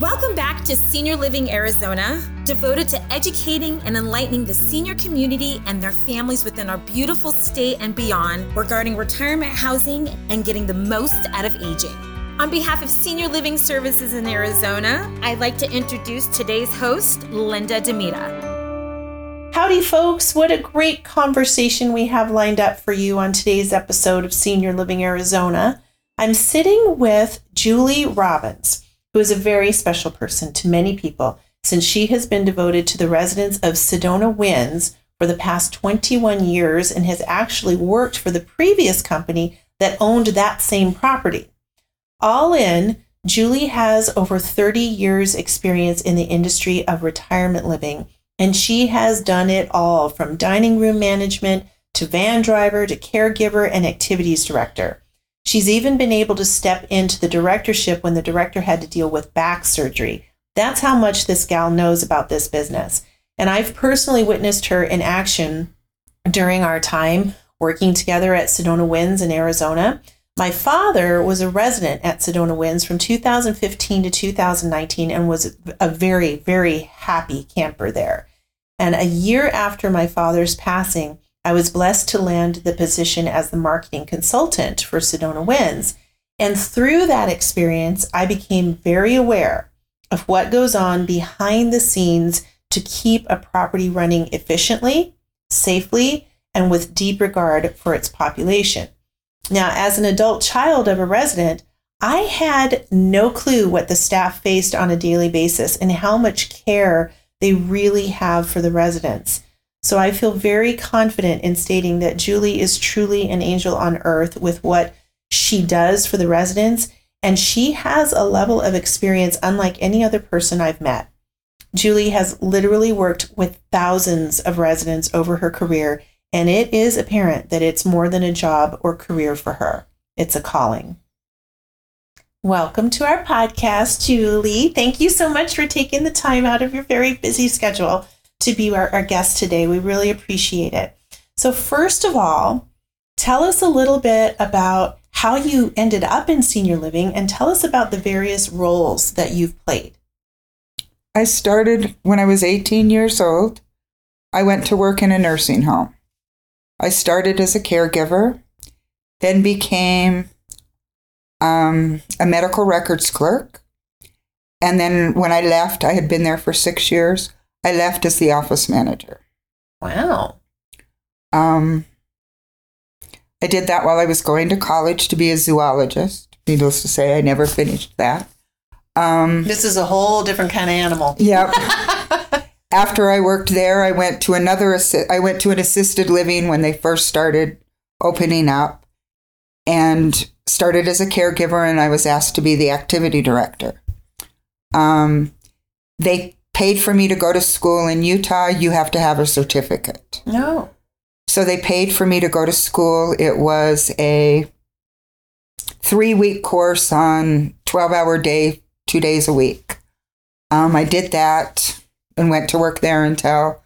Welcome back to Senior Living Arizona, devoted to educating and enlightening the senior community and their families within our beautiful state and beyond regarding retirement housing and getting the most out of aging. On behalf of Senior Living Services in Arizona, I'd like to introduce today's host, Linda Demita. Howdy, folks. What a great conversation we have lined up for you on today's episode of Senior Living Arizona. I'm sitting with Julie Robins who is a very special person to many people since she has been devoted to the residents of Sedona Winds for the past 21 years and has actually worked for the previous company that owned that same property. All in, Julie has over 30 years experience in the industry of retirement living and she has done it all from dining room management to van driver to caregiver and activities director. She's even been able to step into the directorship when the director had to deal with back surgery. That's how much this gal knows about this business. And I've personally witnessed her in action during our time working together at Sedona Winds in Arizona. My father was a resident at Sedona Winds from 2015 to 2019 and was a very, very happy camper there. And a year after my father's passing, I was blessed to land the position as the marketing consultant for Sedona Winds. And through that experience, I became very aware of what goes on behind the scenes to keep a property running efficiently, safely, and with deep regard for its population. Now, as an adult child of a resident, I had no clue what the staff faced on a daily basis and how much care they really have for the residents. So I feel very confident in stating that Julie is truly an angel on earth with what she does for the residents. And she has a level of experience unlike any other person I've met. Julie has literally worked with thousands of residents over her career, and it is apparent that it's more than a job or career for her. It's a calling. Welcome to our podcast, Julie. Thank you so much for taking the time out of your very busy schedule to be our, our guest today. We really appreciate it. So, first of all, tell us a little bit about how you ended up in senior living and tell us about the various roles that you've played. I started when I was 18 years old. I went to work in a nursing home. I started as a caregiver, then became um, a medical records clerk. And then when I left, I had been there for six years. I left as the office manager. Wow. Um, I did that while I was going to college to be a zoologist. Needless to say, I never finished that. Um, this is a whole different kind of animal. Yep. After I worked there, I went to another. I went to an assisted living when they first started opening up, and started as a caregiver. And I was asked to be the activity director. Um, they paid for me to go to school in Utah, you have to have a certificate. No. So they paid for me to go to school. It was a three week course on 12 hour day, two days a week. Um, I did that and went to work there until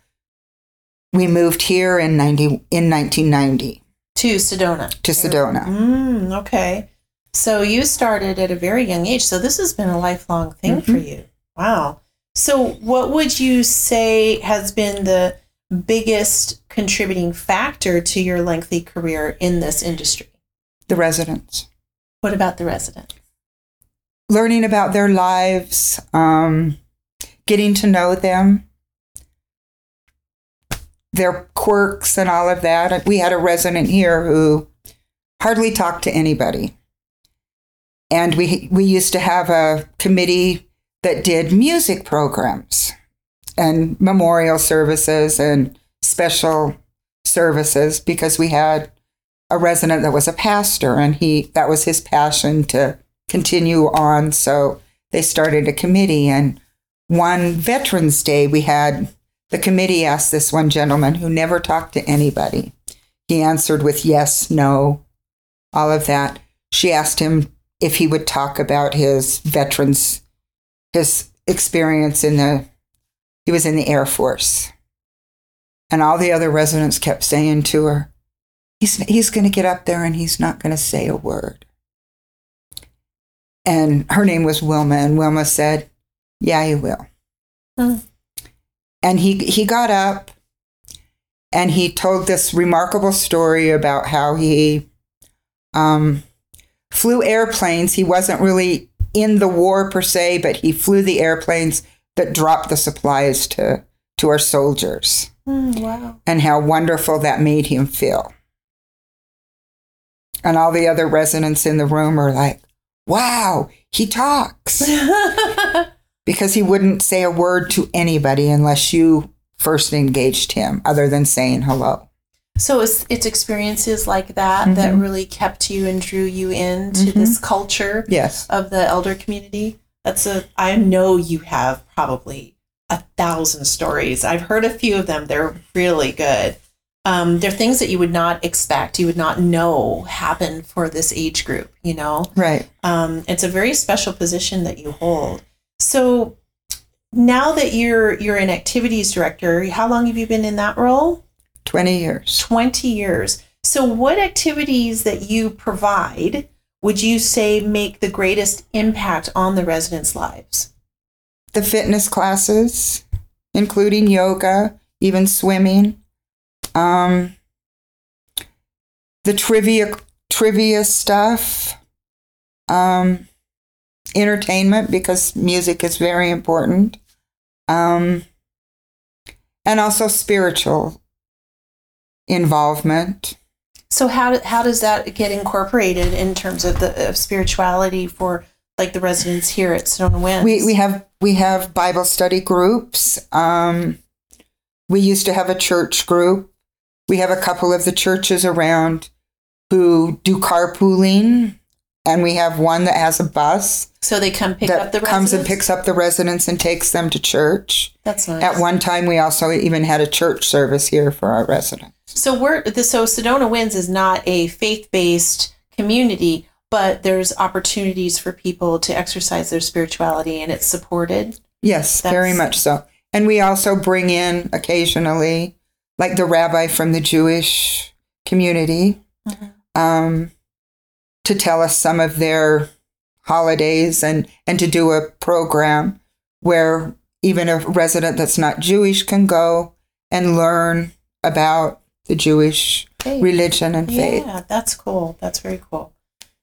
we moved here in 90, in 1990. To Sedona. To Sedona. Mm, okay. So you started at a very young age. So this has been a lifelong thing mm-hmm. for you. Wow. So, what would you say has been the biggest contributing factor to your lengthy career in this industry? The residents. What about the residents? Learning about their lives, um, getting to know them, their quirks, and all of that. We had a resident here who hardly talked to anybody. And we, we used to have a committee that did music programs and memorial services and special services because we had a resident that was a pastor and he that was his passion to continue on. So they started a committee and one veterans day we had the committee asked this one gentleman who never talked to anybody. He answered with yes no all of that. She asked him if he would talk about his veterans his experience in the he was in the Air Force. And all the other residents kept saying to her, he's, he's going to get up there and he's not going to say a word. And her name was Wilma. And Wilma said, Yeah, you will. Hmm. And he he got up and he told this remarkable story about how he um, flew airplanes. He wasn't really in the war per se, but he flew the airplanes that dropped the supplies to to our soldiers Mm, wow. and how wonderful that made him feel. And all the other residents in the room are like, wow, he talks. because he wouldn't say a word to anybody unless you first engaged him, other than saying hello. So it's, it's experiences like that that Mhm. really kept you and drew you into Mhm. this culture Yes. of the elder community. That's a, I know you have probably a thousand stories. I've heard a few of them. They're really good. Um, they're things that you would not expect, you would not know happen for this age group, you know? Right. um, it's a very special position that you hold. So now that you're you're an activities director, how long have you been in that role? 20 years. 20 years. So what activities that you provide would you say make the greatest impact on the residents' lives? The fitness classes, including yoga, even swimming. Um, the trivia trivia stuff. Um, entertainment because music is very important. Um, and also spiritual involvement. So how how does that get incorporated in terms of the of spirituality for like the residents here at Sedona Winds? We we have we have Bible study groups. Um, we used to have a church group. We have a couple of the churches around who do carpooling, and we have one that has a bus so they come pick up the comes and picks up the residents and takes them to church. That's nice. At one time, we also even had a church service here for our residents. So we're the so Sedona Winds is not a faith-based community, but there's opportunities for people to exercise their spirituality and it's supported. Yes, very much so. And we also bring in occasionally, like the rabbi from the Jewish community, Mhm. um, to tell us some of their holidays and, and to do a program where even a resident that's not Jewish can go and learn about the Jewish Hey. religion and faith. Yeah, that's cool. That's very cool.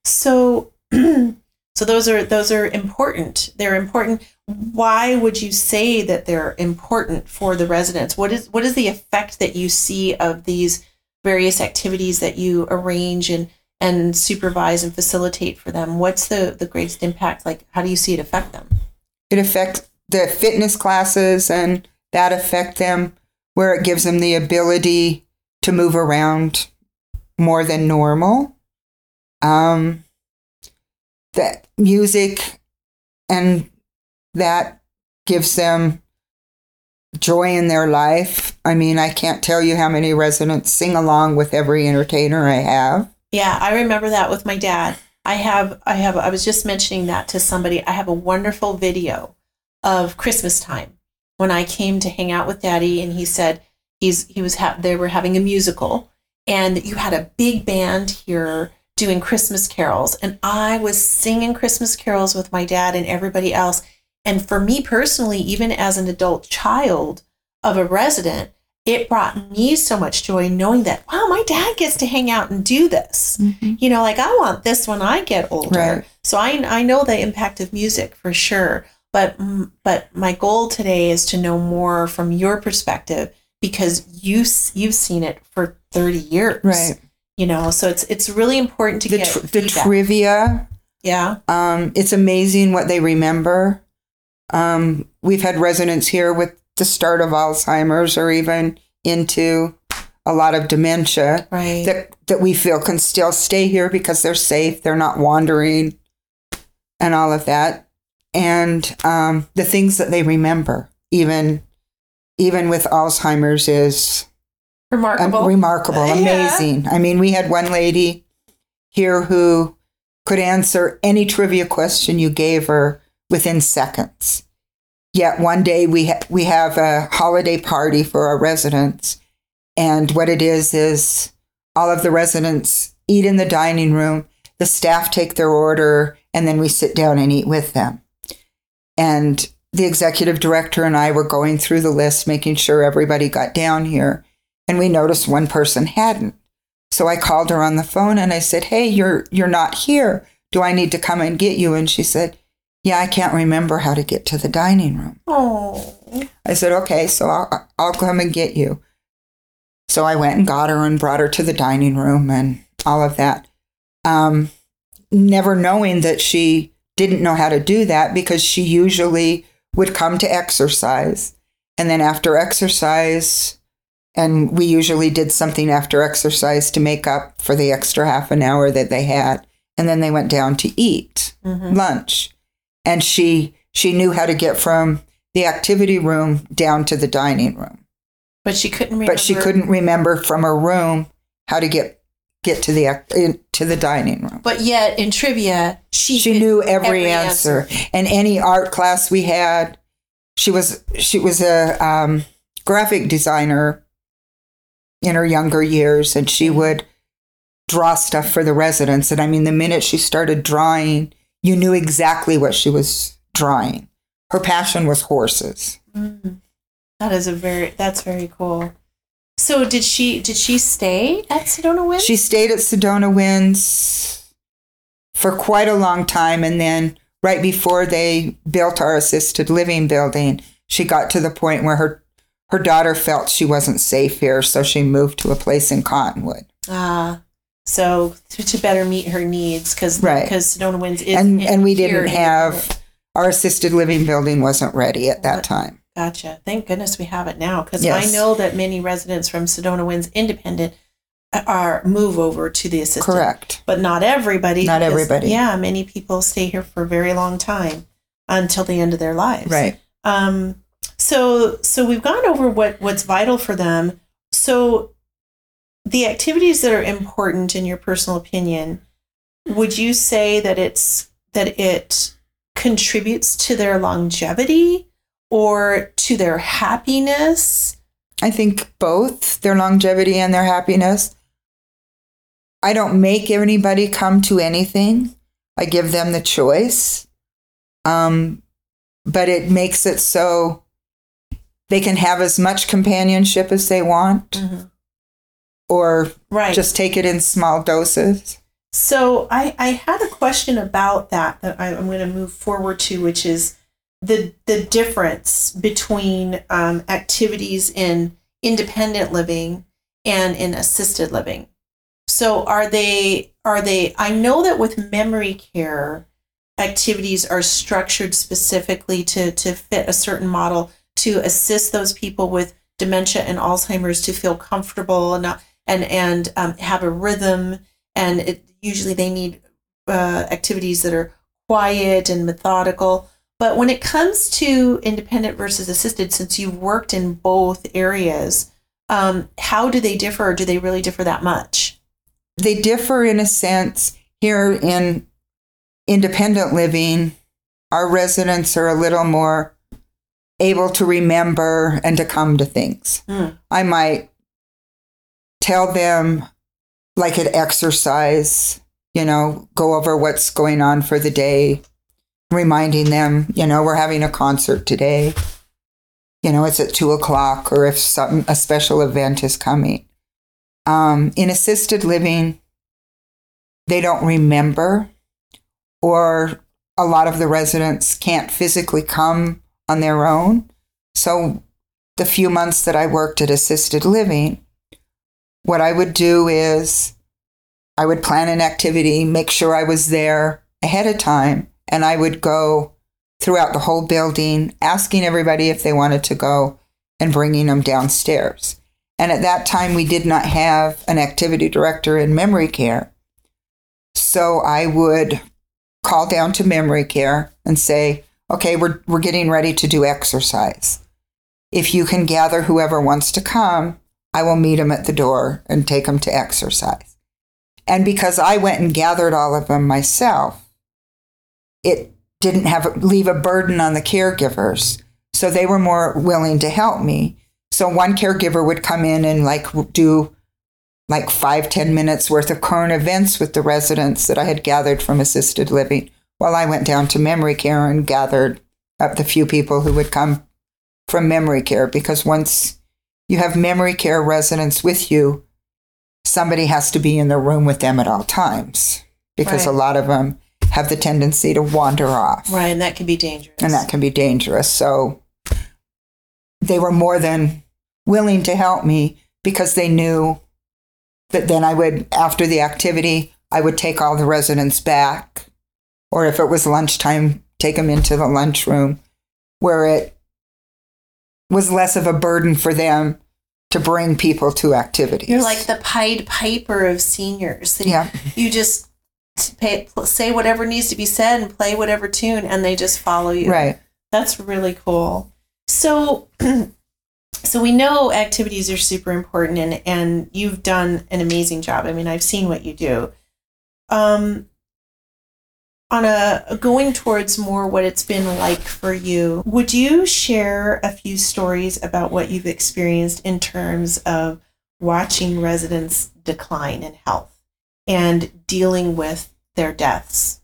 So so those are those are important. They're important. Why would you say that they're important for the residents? What is what is the effect that you see of these various activities that you arrange and and supervise and facilitate for them? What's the the greatest impact? Like how do you see it affect them? it affects the fitness classes and that affect them where it gives them the ability to move around more than normal um that music and that gives them joy in their life i mean i can't tell you how many residents sing along with every entertainer i have Yeah, I remember that with my dad. I have I have I was just mentioning that to somebody. I have a wonderful video of Christmas time when I came to hang out with daddy and he said he's he was ha- they were having a musical and you had a big band here doing Christmas carols and I was singing Christmas carols with my dad and everybody else. And for me personally even as an adult child of a resident it brought me so much joy knowing that wow my dad gets to hang out and do this. You know like i want this when i get older. Right. so i i know the impact of music for sure. But mm, but my goal today is to know more from your perspective because you you've seen it for 30 years. Right. You know so it's it's really important to the, get tr- the trivia yeah. Um, it's amazing what they remember. Um, we've had residents here with the start of Alzheimer's or even into a lot of dementia right. that, that we feel can still stay here because they're safe, they're not wandering, and all of that. And um, the things that they remember, even even with Alzheimer's, is um, remarkable remarkable, Yeah. amazing. I mean, we had one lady here who could answer any trivia question you gave her within seconds. Yet one day we ha- we have a holiday party for our residents, and what it is is all of the residents eat in the dining room. The staff take their order, and then we sit down and eat with them. And the executive director and I were going through the list, making sure everybody got down here, and we noticed one person hadn't. So I called her on the phone and I said, "Hey, you're you're not here. Do I need to come and get you?" And she said, "Yeah, I can't remember how to get to the dining room." Oh. I said, "Okay, so I'll I'll come and get you." So I went and got her and brought her to the dining room and all of that. Um, never knowing that she didn't know how to do that because she usually would come to exercise. And then after exercise, and we usually did something after exercise to make up for the extra half an hour that they had. And then they went down to eat Mhm. lunch. And she she knew how to get from the activity room down to the dining room. But she couldn't remember. But she couldn't remember from her room how to get get to the in- to the dining room. But yet in trivia, she She knew every, every answer. And any art class we had, she was she was a um, graphic designer in her younger years, and she would draw stuff for the residents. And I mean, the minute she started drawing, you knew exactly what she was drawing. Her passion was horses. Mm. That is a very that's very cool. So did she did she stay at Sedona Winds? She stayed at Sedona Winds for quite a long time. And then, right before they built our assisted living building, she got to the point where her, her daughter felt she wasn't safe here. So she moved to a place in Cottonwood. Ah, so to, better meet her needs because Right. because Sedona Winds is and, and we didn't have our assisted living building wasn't ready at that time. Gotcha. Thank goodness we have it now because Yes. I know that many residents from Sedona Winds Independent are move over to the assisted. Correct. But not everybody. Not because, everybody. Yeah, many people stay here for a very long time until the end of their lives. Right. Um, so so we've gone over what what's vital for them. So the activities that are important in your personal opinion, would you say that it's that it contributes to their longevity or to their happiness? I think both their longevity and their happiness. I don't make anybody come to anything. I give them the choice. Um, but it makes it so they can have as much companionship as they want or Right. just take it in small doses. So I, I had a question about that that I, I'm going to move forward to, which is the the difference between um, activities in independent living and in assisted living. So are they are they? I know that with memory care, activities are structured specifically to to fit a certain model to assist those people with dementia and Alzheimer's to feel comfortable and and and um, have a rhythm and it, usually they need uh, activities that are quiet and methodical. But when it comes to independent versus assisted, since you've worked in both areas, um, how do they differ? Or do they really differ that much? They differ in a sense. Here in independent living, our residents are a little more able to remember and to come to things. Mm. I might tell them, like an exercise, you know, go over what's going on for the day, reminding them, you know, we're having a concert today. You know, it's at two o'clock, or if some a special event is coming. Um, in assisted living, they don't remember, or a lot of the residents can't physically come on their own. So, the few months that I worked at assisted living, what I would do is I would plan an activity, make sure I was there ahead of time, and I would go throughout the whole building, asking everybody if they wanted to go and bringing them downstairs. And at that time, we did not have an activity director in memory care. So I would call down to memory care and say, okay, we're, we're getting ready to do exercise. If you can gather whoever wants to come, I will meet them at the door and take them to exercise. And because I went and gathered all of them myself, it didn't have leave a burden on the caregivers. So they were more willing to help me. So one caregiver would come in and like do like five ten minutes worth of current events with the residents that I had gathered from assisted living while I went down to memory care and gathered up the few people who would come from memory care because once you have memory care residents with you, somebody has to be in the room with them at all times because Right. a lot of them have the tendency to wander off Right, and that can be dangerous. and that can be dangerous. So they were more than willing to help me because they knew that then I would, after the activity, I would take all the residents back. Or if it was lunchtime, take them into the lunchroom where it was less of a burden for them to bring people to activities. You're like the Pied Piper of seniors. Yeah, You just pay, say whatever needs to be said and play whatever tune, and they just follow you. right. That's really cool. So, so we know activities are super important, and and you've done an amazing job. I mean, I've seen what you do. Um, on a going towards more what it's been like for you, would you share a few stories about what you've experienced in terms of watching residents decline in health and dealing with their deaths?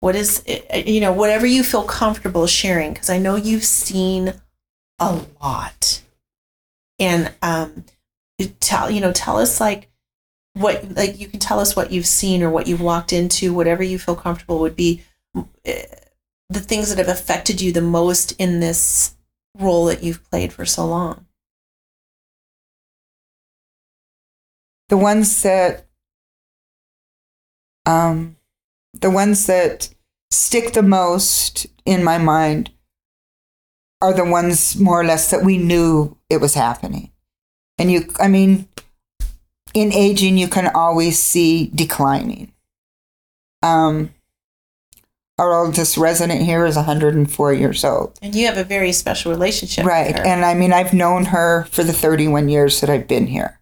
What is, you know, whatever you feel comfortable sharing, because I know you've seen a lot. And um, tell, you know, tell us like what, like you can tell us what you've seen or what you've walked into, whatever you feel comfortable would be eh, the things that have affected you the most in this role that you've played for so long. the ones that um the ones that stick the most in my mind are the ones more or less that we knew it was happening and you i mean in aging you can always see declining um our oldest resident here is 104 years old And you have a very special relationship. with Right. And I mean, I've known her for the 31 years that I've been here.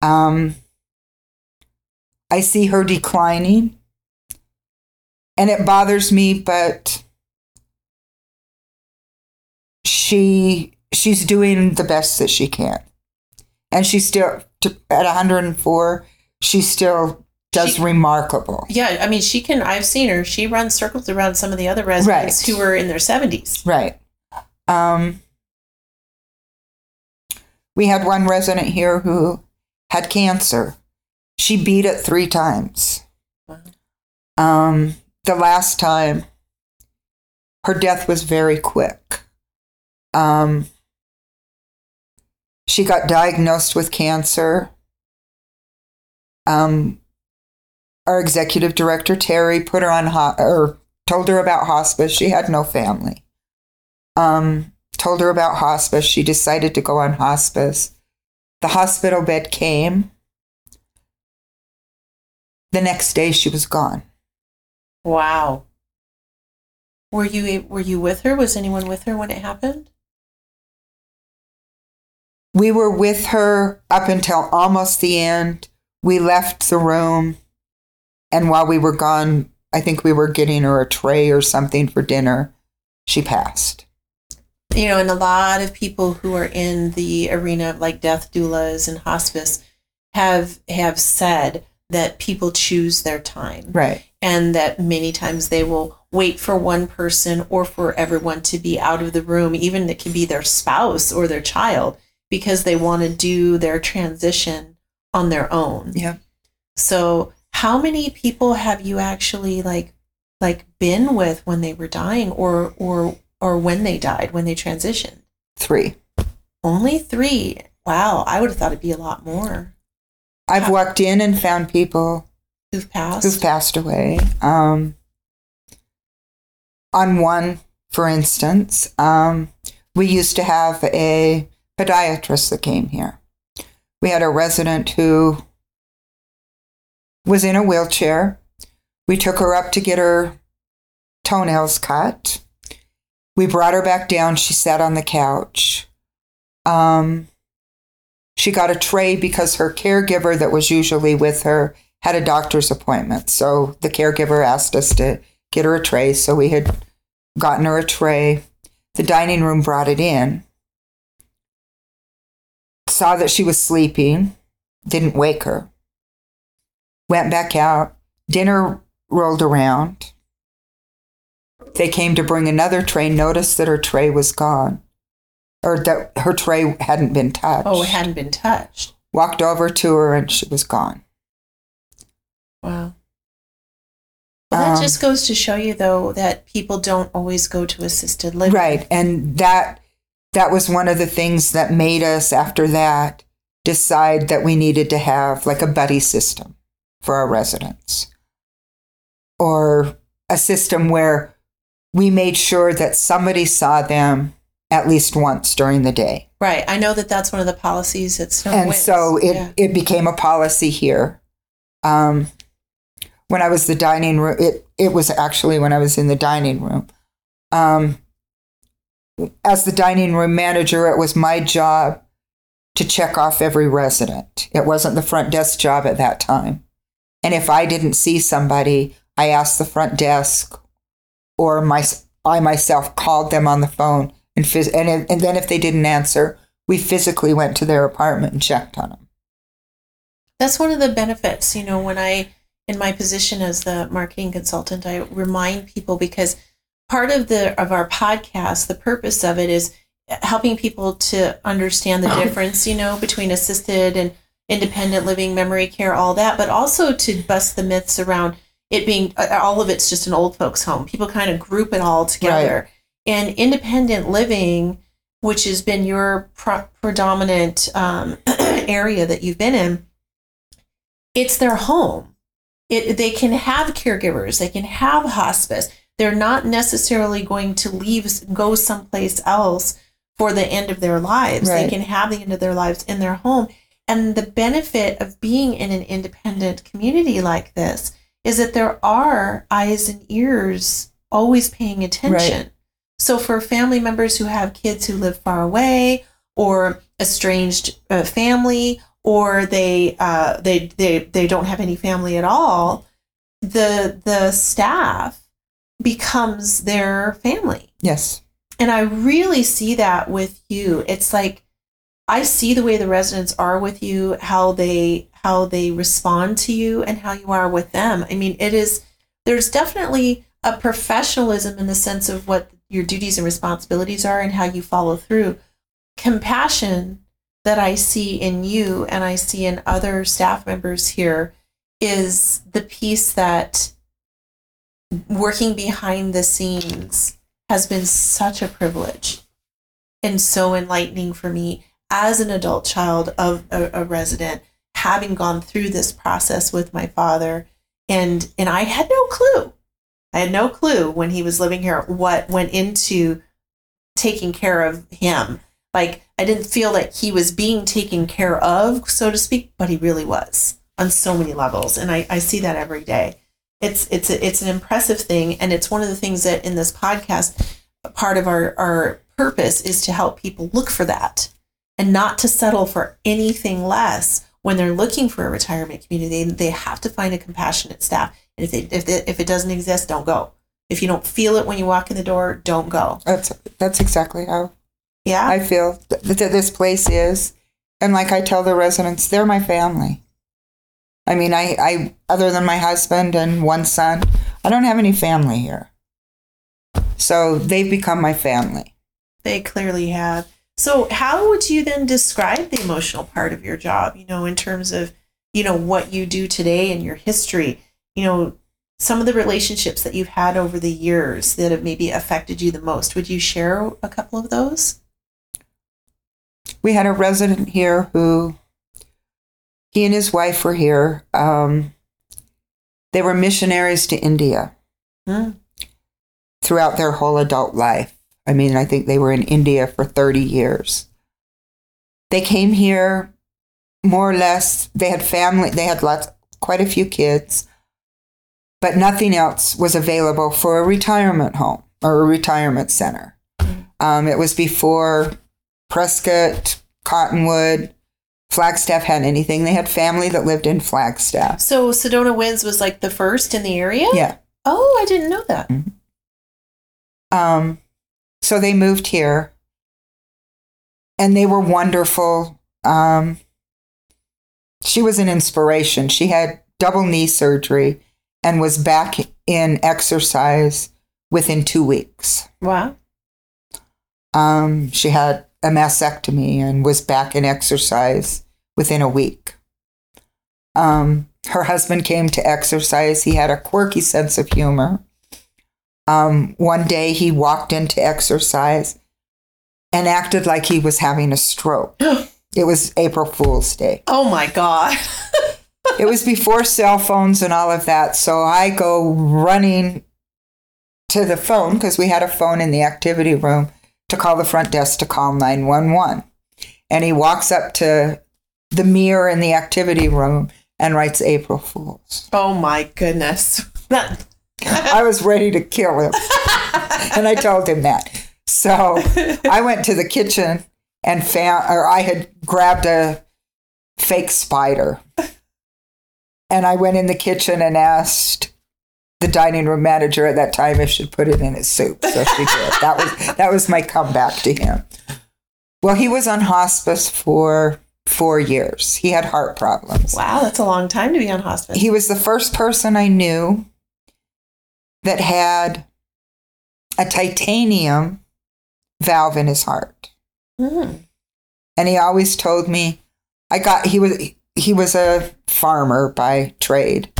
Um, I see her declining and it bothers me, but she she's doing the best that she can. And she's still at 104, she still does She- remarkable. Yeah, I mean, she can. I've seen her. She runs circles around some of the other residents Right. who were in their seventies. Right. Um, we had one resident here who had cancer. She beat it three times. Wow. Um, the last time, her death was very quick. Um, she got diagnosed with cancer. Um, our executive director Terry put her on ho- or told her about hospice. She had no family. Um, told her about hospice. She decided to go on hospice. The hospital bed came. The next day, she was gone. Wow. Were you were you with her? Was anyone with her when it happened? We were with her up until almost the end. We left the room, and while we were gone, I think we were getting her a tray or something for dinner. She passed. You know, and a lot of people who are in the arena of like death doulas and hospice have have said that people choose their time. Right. and that many times they will wait for one person or for everyone to be out of the room, even it can be their spouse or their child, because they want to do their transition on their own. Yeah. So, how many people have you actually like like been with when they were dying or or or when they died when they transitioned? Three. Only 3. Wow, I would have thought it'd be a lot more. I've walked in and found people Who've passed? who've passed away. Um, on one, for instance, um, we used to have a podiatrist that came here. We had a resident who was in a wheelchair. We took her up to get her toenails cut. We brought her back down. She sat on the couch. Um, she got a tray because her caregiver that was usually with her had a doctor's appointment. So the caregiver asked us to get her a tray. So we had gotten her a tray. The dining room brought it in, saw that she was sleeping, didn't wake her, went back out. Dinner rolled around. they came to bring another tray, noticed that her tray was gone, or that her tray hadn't been touched. Oh, it hadn't been touched. Walked over to her and she was gone. Wow. Well, that Um, just goes to show you, though, that people don't always go to assisted living. Right. And that that was one of the things that made us after that decide that we needed to have like a buddy system for our residents. Or a system where we made sure that somebody saw them at least once during the day. Right. I know that that's one of the policies It's and Winds. so it, Yeah. it became a policy here. Um, when I was the dining room, it, it was actually when I was in the dining room. Um, as the dining room manager, it was my job to check off every resident. It wasn't the front desk job at that time. And if I didn't see somebody, I asked the front desk or my, I myself called them on the phone. And, phys- and, and then if they didn't answer, we physically went to their apartment and checked on them. That's one of the benefits, you know, when I, in my position as the marketing consultant, I remind people because part of the of our podcast, the purpose of it is helping people to understand the oh. difference, you know, between assisted and independent living, memory care, all that, but also to bust the myths around it being all of it's just an old folks home. People kind of group it all together. And independent living, which has been your pro- predominant um, area that you've been in, it's their home. It, they can have caregivers, they can have hospice. They're not necessarily going to leave, go someplace else for the end of their lives. They can have the end of their lives in their home. And the benefit of being in an independent community like this is that there are eyes and ears always paying attention. So for family members who have kids who live far away or estranged uh, family or they uh, they they they don't have any family at all, the the staff becomes their family. Yes. And I really see that with you. It's like I see the way the residents are with you, how they how they respond to you and how you are with them. I mean, it is there's definitely a professionalism in the sense of what your duties and responsibilities are and how you follow through. Compassion that I see in you and I see in other staff members here is the piece that working behind the scenes has been such a privilege and so enlightening for me as an adult child of a, a resident having gone through this process with my father and and I had no clue I had no clue when he was living here what went into taking care of him. Like I didn't feel that he was being taken care of so to speak but he really was on so many levels and I, I see that every day. It's it's a, it's an impressive thing and it's one of the things that in this podcast part of our our purpose is to help people look for that and not to settle for anything less when they're looking for a retirement community they have to find a compassionate staff if they, if they, if it doesn't exist don't go if you don't feel it when you walk in the door don't go That's that's exactly how yeah I feel th- that this place is. And like I tell the residents, they're my family. I mean, I, I other than my husband and one son, I don't have any family here. So they've become my family. They clearly have. So, how would you then describe the emotional part of your job, you know, in terms of, you know, what you do today and your history? You know, some of the relationships that you've had over the years that have maybe affected you the most. Would you share a couple of those? We had a resident here who he and his wife were here. Um, they were missionaries to India Hmm. throughout their whole adult life. I mean, I think they were in India for 30 years. They came here more or less, they had family, they had lots, quite a few kids, but nothing else was available for a retirement home or a retirement center. Um, it was before Prescott, Cottonwood, Flagstaff had anything. They had family that lived in Flagstaff. So, Sedona Winds was like the first in the area? Yeah. Oh, I didn't know that. Um, so they moved here and they were wonderful. Um, she was an inspiration. She had double knee surgery and was back in exercise within two weeks. Wow. Um, she had a mastectomy and was back in exercise within a week. Um, her husband came to exercise. He had a quirky sense of humor. Um, one day he walked into exercise and acted like he was having a stroke. it was April Fool's Day. Oh my God. it was before cell phones and all of that. So I go running to the phone because we had a phone in the activity room to call the front desk to call 911. And he walks up to the mirror in the activity room and writes April Fools. Oh my goodness. I was ready to kill him. and I told him that. So I went to the kitchen and found, or I had grabbed a fake spider. And I went in the kitchen and asked the dining room manager at that time if she'd put it in his soup. So she did. That was that was my comeback to him. Well, he was on hospice for four years. He had heart problems. wow, that's a long time to be on hospice. He was the first person I knew that had a titanium valve in his heart. Mm. And he always told me I got he was he was a farmer by trade.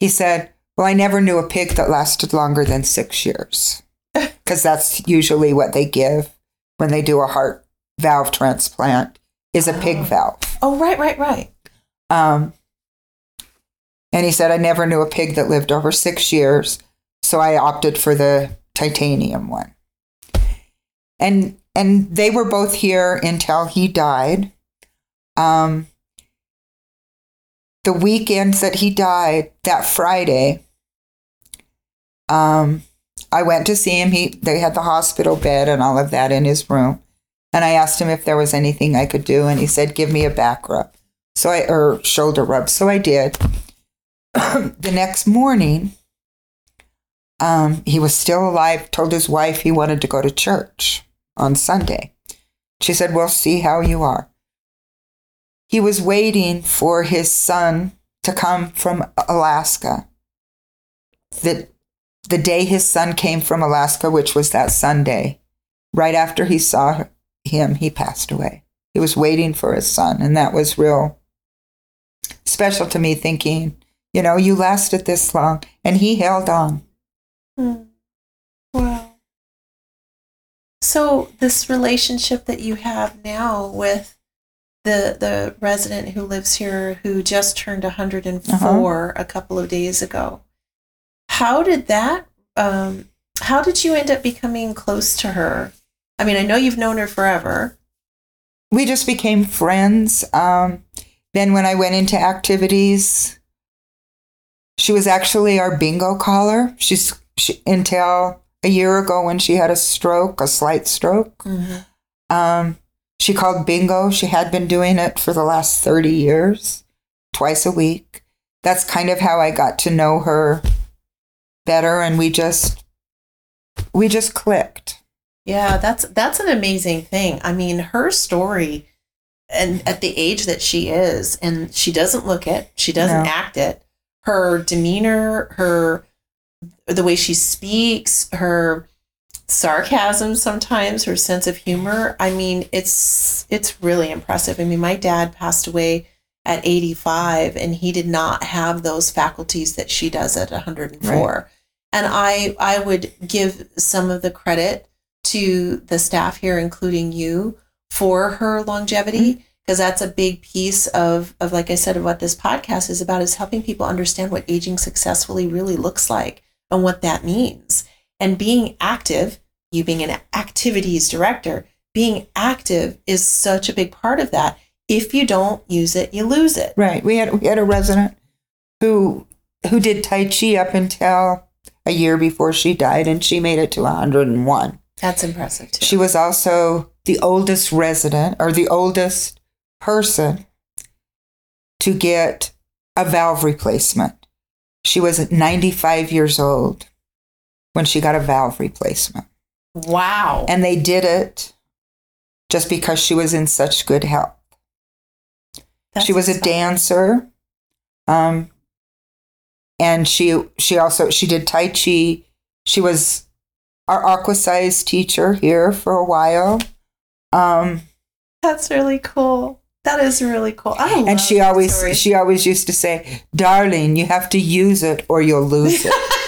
He said, "Well, I never knew a pig that lasted longer than 6 years." Cuz that's usually what they give when they do a heart valve transplant is a pig Oh. valve. Oh, right, right, right. Um, and he said, I never knew a pig that lived over six years. So I opted for the titanium one. And and they were both here until he died. Um, the weekend that he died, that Friday, um, I went to see him. He they had the hospital bed and all of that in his room. And I asked him if there was anything I could do, and he said, "Give me a back rub." So I or shoulder rub. So I did. the next morning, um, he was still alive. Told his wife he wanted to go to church on Sunday. She said, "We'll see how you are." He was waiting for his son to come from Alaska. The the day his son came from Alaska, which was that Sunday, right after he saw him, he passed away. He was waiting for his son, and that was real special to me, thinking, you know, you lasted this long, and he held on. Hmm. Wow. So this relationship that you have now with the the resident who lives here who just turned 104 a couple of days ago. How did that um how did you end up becoming close to her? I mean, I know you've known her forever. We just became friends. Um, then, when I went into activities, she was actually our bingo caller. She's she, until a year ago when she had a stroke, a slight stroke. Um, she called bingo. She had been doing it for the last 30 years, twice a week. That's kind of how I got to know her better and we just we just clicked. Yeah, that's that's an amazing thing. I mean, her story and at the age that she is and she doesn't look it, she doesn't No. act it. Her demeanor, her the way she speaks, her sarcasm sometimes, her sense of humor. I mean, it's it's really impressive. I mean, my dad passed away at 85 and he did not have those faculties that she does at 104. And I I would give some of the credit to the staff here including you for her longevity mm-hmm. because that's a big piece of of like I said of what this podcast is about is helping people understand what aging successfully really looks like and what that means. And being active, you being an activities director, being active is such a big part of that. If you don't use it, you lose it. Right. We had we had a resident who who did Tai Chi up until a year before she died and she made it to 101. That's impressive too. She was also the oldest resident or the oldest person to get a valve replacement. She was 95 years old when she got a valve replacement. Wow. And they did it just because she was in such good health. That's she was a dancer. Um, and she she also she did Tai Chi. She was our aqua size teacher here for a while. Um, That's really cool. That is really cool. I and she always story. she always used to say, "Darling, you have to use it or you'll lose it."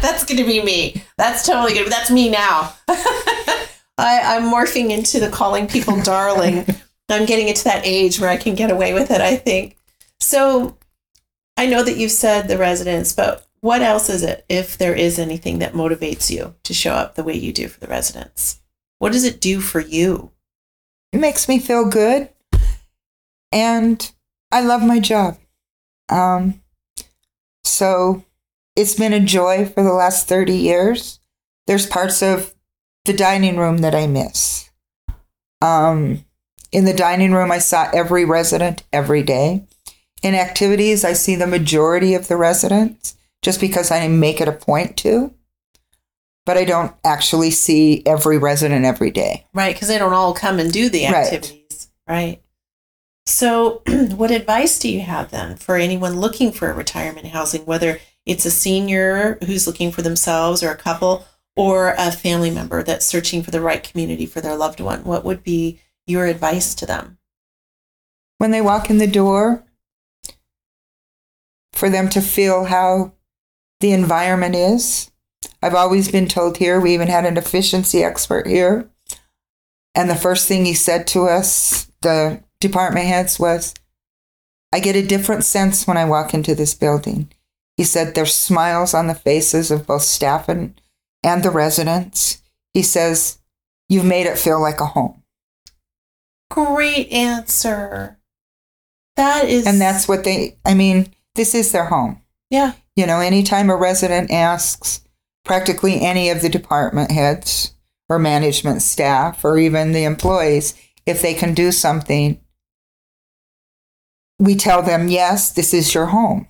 That's going to be me. That's totally good. That's me now. I, I'm morphing into the calling people darling. I'm getting into that age where I can get away with it, I think. So I know that you've said the residents, but what else is it, if there is anything that motivates you to show up the way you do for the residents? What does it do for you? it makes me feel good and i love my job um, so it's been a joy for the last 30 years. There's parts of the dining room that i miss. Um, in the dining room i saw every resident every day. In activities i see the majority of the residents just because i make it a point to but i don't actually see every resident every day. Right, because they don't all come and do the activities. Right. So, what advice do you have then for anyone looking for a retirement housing, whether it's a senior who's looking for themselves or a couple or a family member that's searching for the right community for their loved one? What would be your advice to them? when they walk in the door for them to feel how the environment is. I've always been told here, we even had an efficiency expert here. And the first thing he said to us, the department heads, was, I get a different sense when I walk into this building. He said there's smiles on the faces of both staff and, and the residents. He says, You've made it feel like a home. Great answer. That is, And that's what they, I mean, this is their home. yeah, You know, anytime a resident asks practically any of the department heads or management staff or even the employees if they can do something, we tell them, yes, this is your home,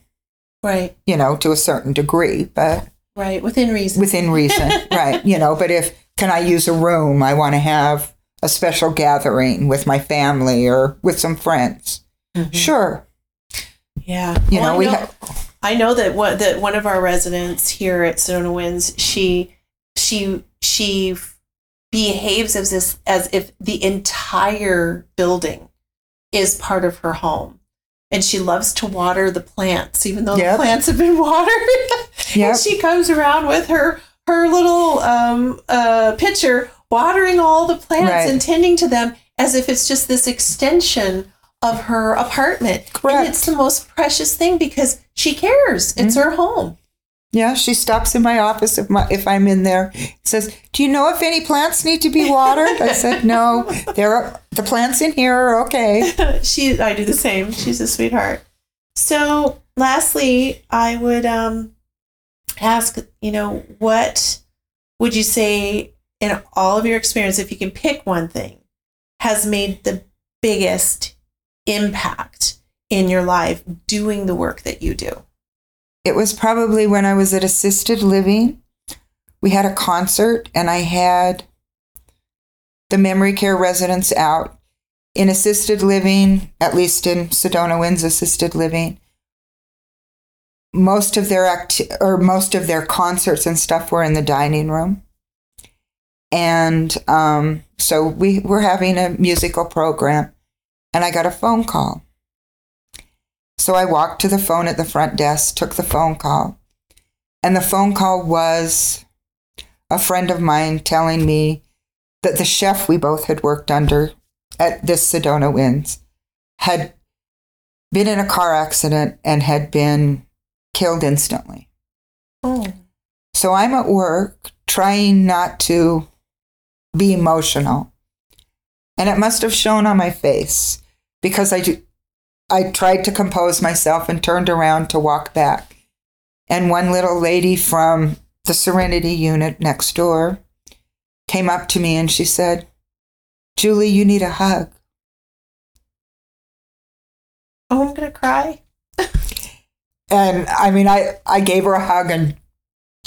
right, you know, to a certain degree, but right, within reason. within reason, right? You know, but if, can I use a room? I want to have a special gathering with my family or with some friends. Mhm. Sure. Yeah, You Well, know, I we know- have, I know that one that one of our residents here at Sedona Winds, she she she behaves as this as if the entire building is part of her home. And she loves to water the plants, even though Yep. the plants have been watered. Yep. and she comes around with her her little um, uh, pitcher, watering all the plants Right. and tending to them as if it's just this extension of her apartment. Correct. And it's the most precious thing because she cares. It's Mm-hmm. her home. Yeah, she stops in my office if my if I'm in there. Says, "Do you know if any plants need to be watered?" I said, "No, there are the plants in here are okay." she, I do the same. She's a sweetheart. So, lastly, I would um, ask, you know, what would you say in all of your experience, if you can pick one thing, has made the biggest impact in your life doing the work that you do? It was probably when I was at assisted living. We had a concert, and I had the memory care residents out in assisted living, at least in Sedona Winds assisted living. Most of their act or most of their concerts and stuff were in the dining room. And um, so we were having a musical program, and I got a phone call. So I walked to the phone at the front desk, took the phone call, and the phone call was a friend of mine telling me that the chef we both had worked under at this Sedona Winds had been in a car accident and had been killed instantly. Oh, So I'm at work trying not to be emotional. And it must have shown on my face because I, do, I tried to compose myself and turned around to walk back. And one little lady from the Serenity unit next door came up to me and she said, Julie, you need a hug. oh, I'm gonna cry. And I mean, I, I gave her a hug and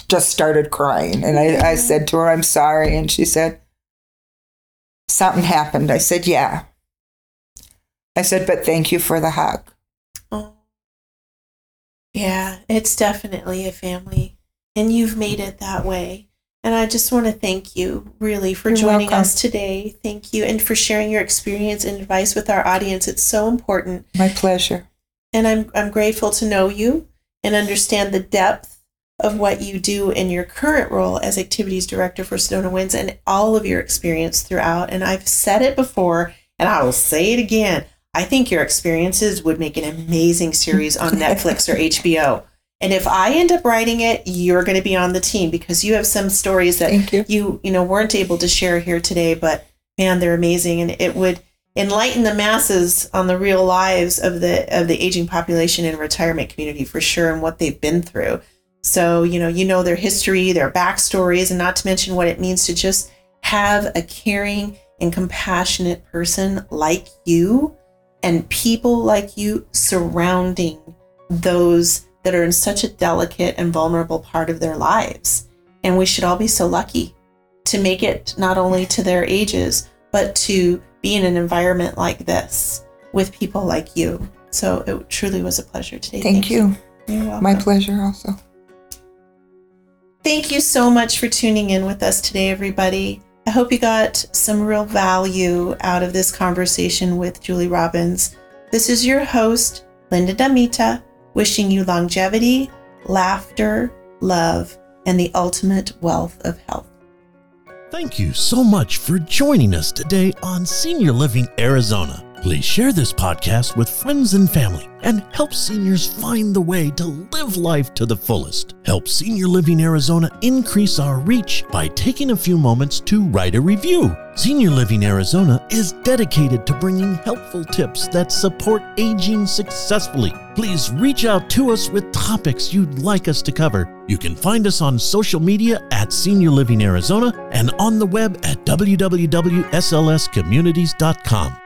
just started crying. And I, I said to her, I'm sorry. And she said, Something happened. I said, Yeah. I said, But thank you for the hug. Oh, yeah, it's definitely a family, and you've made it that way. And I just want to thank you really for You're joining welcome. us today. Thank you. And for sharing your experience and advice with our audience. It's so important. My pleasure. And I'm, I'm grateful to know you and understand the depth of what you do in your current role as activities director for Sedona Winds and all of your experience throughout. And I've said it before and I will say it again. I think your experiences would make an amazing series on Netflix or HBO. And if I end up writing it, you're going to be on the team because you have some stories that you. you you know weren't able to share here today but man they're amazing and it would enlighten the masses on the real lives of the of the aging population and retirement community for sure and what they've been through so you know you know their history their backstories and not to mention what it means to just have a caring and compassionate person like you and people like you surrounding those that are in such a delicate and vulnerable part of their lives and we should all be so lucky to make it not only to their ages, but to be in an environment like this with people like you. So it truly was a pleasure today. Thank you. You're welcome. My pleasure also. Thank you so much for tuning in with us today, everybody. I hope you got some real value out of this conversation with Julie Robins. This is your host, Linda Damita, wishing you longevity, laughter, love, and the ultimate wealth of health. Thank you so much for joining us today on Senior Living Arizona. Please share this podcast with friends and family and help seniors find the way to live life to the fullest. Help Senior Living Arizona increase our reach by taking a few moments to write a review. Senior Living Arizona is dedicated to bringing helpful tips that support aging successfully. Please reach out to us with topics you'd like us to cover. You can find us on social media at Senior Living Arizona and on the web at www.slscommunities.com.